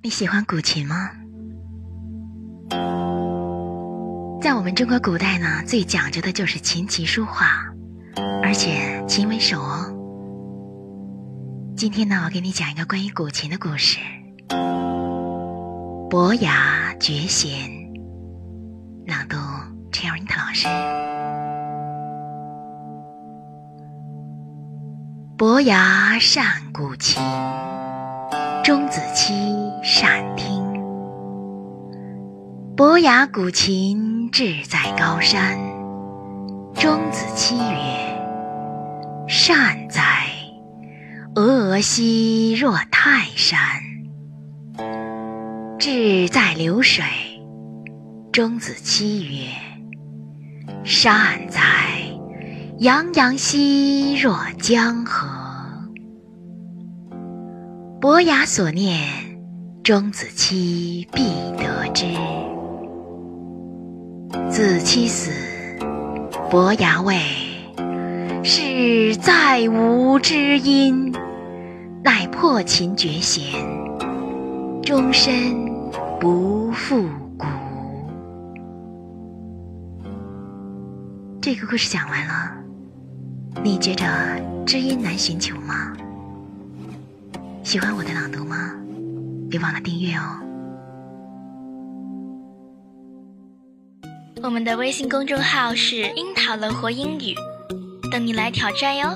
你喜欢古琴吗？在我们中国古代呢，最讲究的就是琴棋书画，而且琴为首哦。今天呢，我给你讲一个关于古琴的故事，《伯牙绝弦》，朗读 Cherry 老师。伯牙善古琴，钟子期善听。伯牙鼓琴志在高山，钟子期曰：“善哉，峨峨兮若泰山。”志在流水，钟子期曰：“善哉，洋洋兮若江河。”伯牙所念，钟子期必得之。子期死，伯牙谓：“是再无知音，乃破琴绝弦，终身不复鼓。”这个故事讲完了，你觉着知音难寻求吗？喜欢我的朗读吗？别忘了订阅哦。我们的微信公众号是“樱桃乐活英语”，等你来挑战哟。